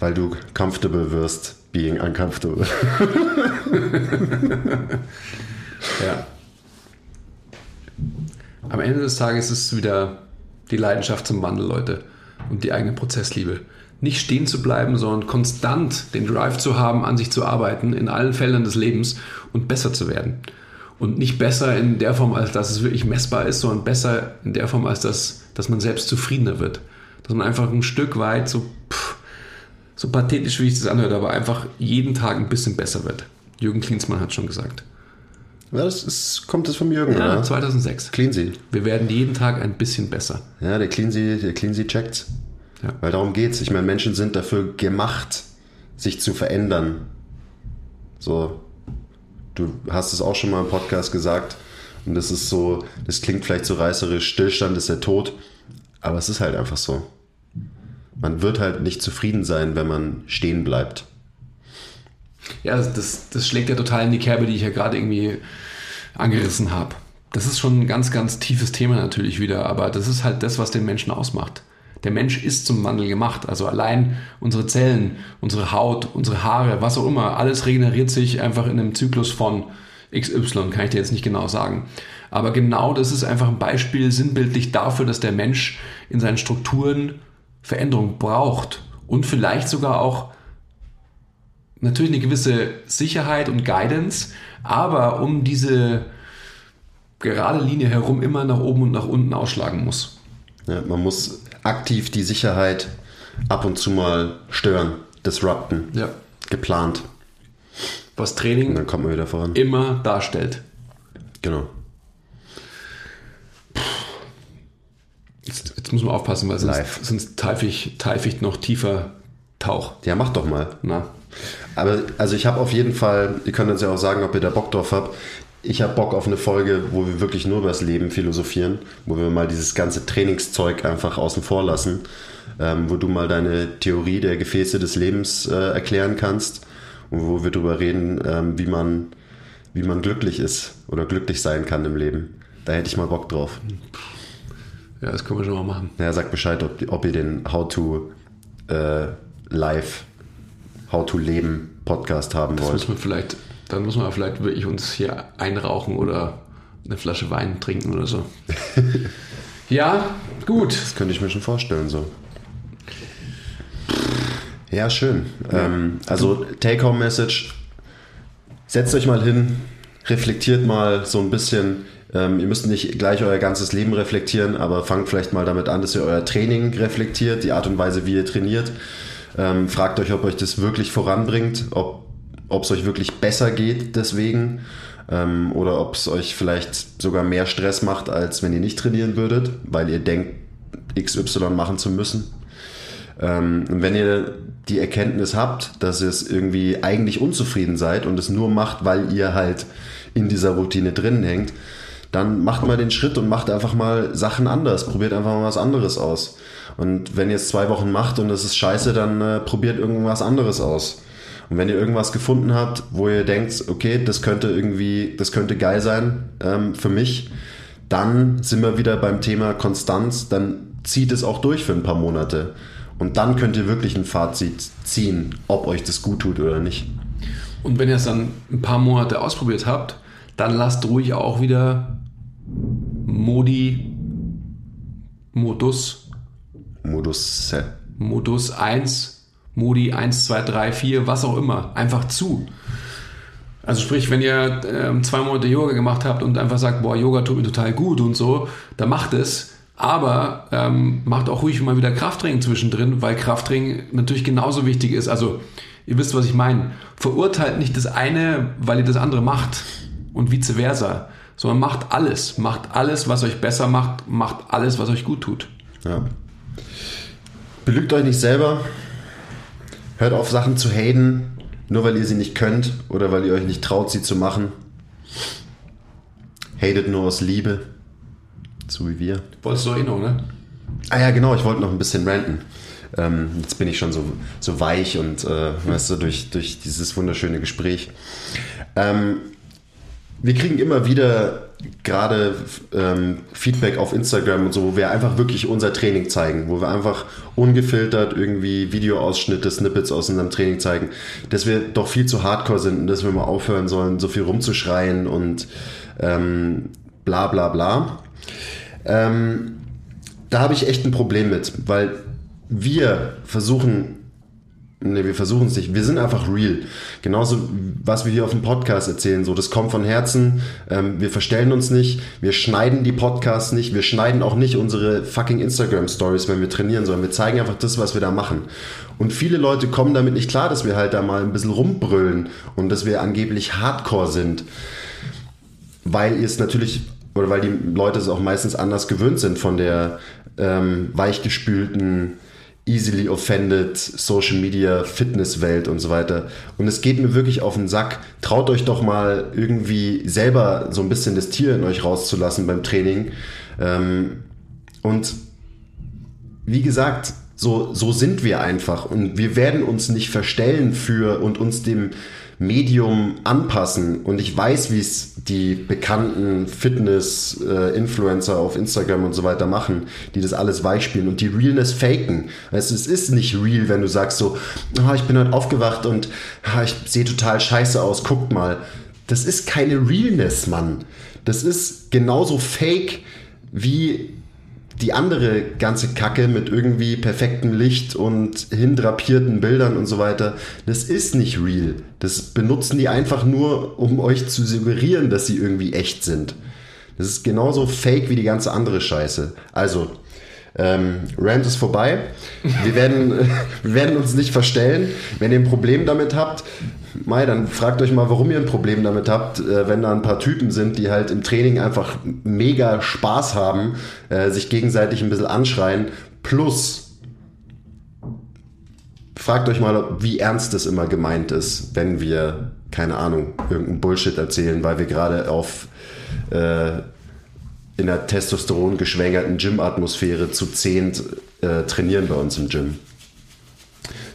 Weil du comfortable wirst, being uncomfortable. ja. Am Ende des Tages ist es wieder die Leidenschaft zum Wandel, Leute, und die eigene Prozessliebe. Nicht stehen zu bleiben, sondern konstant den Drive zu haben, an sich zu arbeiten, in allen Feldern des Lebens und besser zu werden. Und nicht besser in der Form, als dass es wirklich messbar ist, sondern besser in der Form, als dass, dass man selbst zufriedener wird. Dass man einfach ein Stück weit, so, pff, so pathetisch wie ich das anhört, aber einfach jeden Tag ein bisschen besser wird. Jürgen Klinsmann hat schon gesagt. Ja, das ist, kommt das vom Jürgen, Ja, oder? 2006. Cleansy. Wir werden jeden Tag ein bisschen besser. Ja, der Cleansy, der Cleansy checkt's. Ja. Weil darum geht's. Ich meine, Menschen sind dafür gemacht, sich zu verändern. So, du hast es auch schon mal im Podcast gesagt. Und das ist so, das klingt vielleicht so reißerisch, Stillstand ist der Tod. Aber es ist halt einfach so. Man wird halt nicht zufrieden sein, wenn man stehen bleibt. Ja, das, das, schlägt ja total in die Kerbe, die ich ja gerade irgendwie angerissen habe. Das ist schon ein ganz, ganz tiefes Thema natürlich wieder, aber das ist halt das, was den Menschen ausmacht. Der Mensch ist zum Wandel gemacht. Also allein unsere Zellen, unsere Haut, unsere Haare, was auch immer, alles regeneriert sich einfach in einem Zyklus von XY, kann ich dir jetzt nicht genau sagen. Aber genau das ist einfach ein Beispiel sinnbildlich dafür, dass der Mensch in seinen Strukturen Veränderung braucht und vielleicht sogar auch natürlich eine gewisse Sicherheit und Guidance, aber um diese gerade Linie herum immer nach oben und nach unten ausschlagen muss. Ja, man muss aktiv die Sicherheit ab und zu mal stören, disrupten, Ja. geplant. Was Und Training dann kommt man wieder voran. immer darstellt. Genau. Jetzt, jetzt muss man aufpassen, weil sonst, Live. sonst teife ich noch tiefer Tauch. Ja, mach doch mal. Na, Aber also ich habe auf jeden Fall, ihr könnt uns ja auch sagen, ob ihr da Bock drauf habt. Ich habe Bock auf eine Folge, wo wir wirklich nur über das Leben philosophieren, wo wir mal dieses ganze Trainingszeug einfach außen vor lassen, ähm, wo du mal deine Theorie der Gefäße des Lebens äh, erklären kannst und wo wir darüber reden, ähm, wie man wie man glücklich ist oder glücklich sein kann im Leben. Da hätte ich mal Bock drauf. ja, das können wir schon mal machen. Ja, sagt Bescheid, ob, ob ihr den How to äh, Live, How to Leben Podcast haben Das wollt. muss man vielleicht, dann muss man vielleicht wirklich uns hier einrauchen oder eine Flasche Wein trinken oder so. ja, gut. Das könnte ich mir schon vorstellen, so. Ja, schön. Ähm, also, Take-Home-Message. Setzt euch mal hin, reflektiert mal so ein bisschen. Ähm, ihr müsst nicht gleich euer ganzes Leben reflektieren, aber fangt vielleicht mal damit an, dass ihr euer Training reflektiert, die Art und Weise, wie ihr trainiert. Ähm, fragt euch, ob euch das wirklich voranbringt, ob ob es euch wirklich besser geht deswegen ähm, oder ob es euch vielleicht sogar mehr Stress macht, als wenn ihr nicht trainieren würdet, weil ihr denkt, XY machen zu müssen. Ähm, wenn ihr die Erkenntnis habt, dass ihr es irgendwie eigentlich unzufrieden seid und es nur macht, weil ihr halt in dieser Routine drin hängt, dann macht mal den Schritt und macht einfach mal Sachen anders. Probiert einfach mal was anderes aus. Und wenn ihr es zwei Wochen macht und es ist scheiße, dann äh, probiert irgendwas anderes aus. Und wenn ihr irgendwas gefunden habt, wo ihr denkt, okay, das könnte irgendwie, das könnte geil sein ähm, für mich, dann sind wir wieder beim Thema Konstanz, dann zieht es auch durch für ein paar Monate. Und dann könnt ihr wirklich ein Fazit ziehen, ob euch das gut tut oder nicht. Und wenn ihr es dann ein paar Monate ausprobiert habt, dann lasst ruhig auch wieder Modi, Modus, Modus, Modus 1, Modi 1, 2, 3, 4, was auch immer, einfach zu. Also sprich, wenn ihr ähm, zwei Monate Yoga gemacht habt und einfach sagt, boah, Yoga tut mir total gut und so, dann macht es. Aber ähm, macht auch ruhig mal wieder Krafttraining zwischendrin, weil Krafttraining natürlich genauso wichtig ist. Also ihr wisst, was ich meine. Verurteilt nicht das eine, weil ihr das andere macht und vice versa, sondern macht alles. Macht alles, was euch besser macht, macht alles, was euch gut tut. Ja. Belügt euch nicht selber. Hört auf, Sachen zu haten, nur weil ihr sie nicht könnt oder weil ihr euch nicht traut, sie zu machen. Hatet nur aus Liebe. So wie wir. Wolltest du eh noch, ne? Ah ja, genau, ich wollte noch ein bisschen ranten. Ähm, jetzt bin ich schon so, so weich und äh, weißt du, durch, durch dieses wunderschöne Gespräch. Ähm, wir kriegen immer wieder gerade ähm, Feedback auf Instagram und so, wo wir einfach wirklich unser Training zeigen, wo wir einfach ungefiltert irgendwie Videoausschnitte, Snippets aus unserem Training zeigen, dass wir doch viel zu hardcore sind und dass wir mal aufhören sollen, so viel rumzuschreien und ähm, bla bla bla. Ähm, da habe ich echt ein Problem mit, weil wir versuchen Ne, wir versuchen es nicht. Wir sind einfach real. Genauso, was wir hier auf dem Podcast erzählen, so, das kommt von Herzen. Ähm, wir verstellen uns nicht. Wir schneiden die Podcasts nicht. Wir schneiden auch nicht unsere fucking Instagram Stories, wenn wir trainieren, sondern wir zeigen einfach das, was wir da machen. Und viele Leute kommen damit nicht klar, dass wir halt da mal ein bisschen rumbrüllen und dass wir angeblich Hardcore sind. Weil ihr es natürlich, oder weil die Leute es auch meistens anders gewöhnt sind von der ähm, weichgespülten, easily offended, Social Media, Fitnesswelt und so weiter. Und es geht mir wirklich auf den Sack. Traut euch doch mal irgendwie selber so ein bisschen das Tier in euch rauszulassen beim Training. Ähm, und wie gesagt, so, so sind wir einfach. Und wir werden uns nicht verstellen für und uns dem Medium anpassen. Und ich weiß, wie es die bekannten Fitness-Influencer auf Instagram und so weiter machen, die das alles weichspielen und die Realness faken. Also es ist nicht real, wenn du sagst so, oh, ich bin heute aufgewacht und oh, ich sehe total scheiße aus, guckt mal. Das ist keine Realness, Mann. Das ist genauso fake wie die andere ganze Kacke mit irgendwie perfektem Licht und hindrapierten Bildern und so weiter, das ist nicht real. Das benutzen die einfach nur, um euch zu suggerieren, dass sie irgendwie echt sind. Das ist genauso fake wie die ganze andere Scheiße. Also, ähm, Rant ist vorbei. Wir werden, wir werden uns nicht verstellen. Wenn ihr ein Problem damit habt, Mai, dann fragt euch mal, warum ihr ein Problem damit habt, äh, wenn da ein paar Typen sind, die halt im Training einfach mega Spaß haben, äh, sich gegenseitig ein bisschen anschreien. Plus, fragt euch mal, wie ernst es immer gemeint ist, wenn wir, keine Ahnung, irgendeinen Bullshit erzählen, weil wir gerade auf äh, in der Testosteron geschwängerten Gym-Atmosphäre zu zehnt äh, trainieren bei uns im Gym.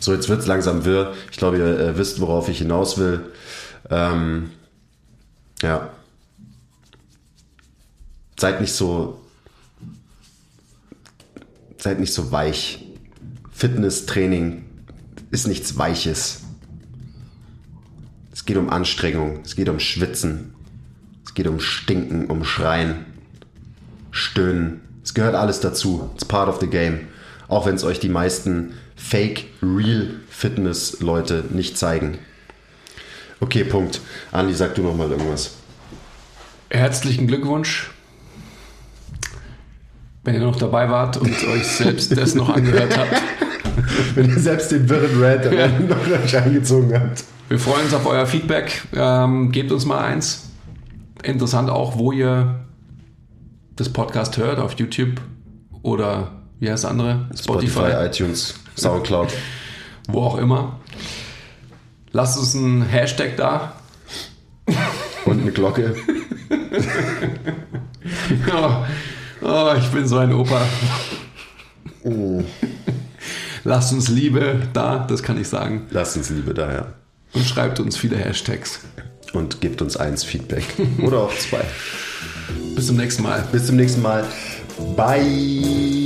So, jetzt wird es langsam wirr. Ich glaube, ihr äh, wisst, worauf ich hinaus will. Ähm, ja. Seid nicht so. Seid nicht so weich. Fitnesstraining ist nichts Weiches. Es geht um Anstrengung, es geht um Schwitzen, es geht um Stinken, um Schreien, Stöhnen. Es gehört alles dazu. It's part of the game. Auch wenn es euch die meisten Fake Real Fitness Leute nicht zeigen. Okay, Punkt. Andi, sag du noch mal irgendwas. Herzlichen Glückwunsch. Wenn ihr noch dabei wart und euch selbst das noch angehört habt. Wenn ihr selbst den wirren Red noch euch eingezogen habt. Wir freuen uns auf euer Feedback. Ähm, gebt uns mal eins. Interessant auch, wo ihr das Podcast hört, auf YouTube oder wie heißt das andere? Spotify, Spotify iTunes, Soundcloud. Wo auch immer. Lasst uns einen Hashtag da. Und eine Glocke. oh, oh, ich bin so ein Opa. Oh. Lasst uns Liebe da, das kann ich sagen. Lasst uns Liebe da, ja. Und schreibt uns viele Hashtags. Und gebt uns eins Feedback. Oder auch zwei. Bis zum nächsten Mal. Bis zum nächsten Mal. Bye.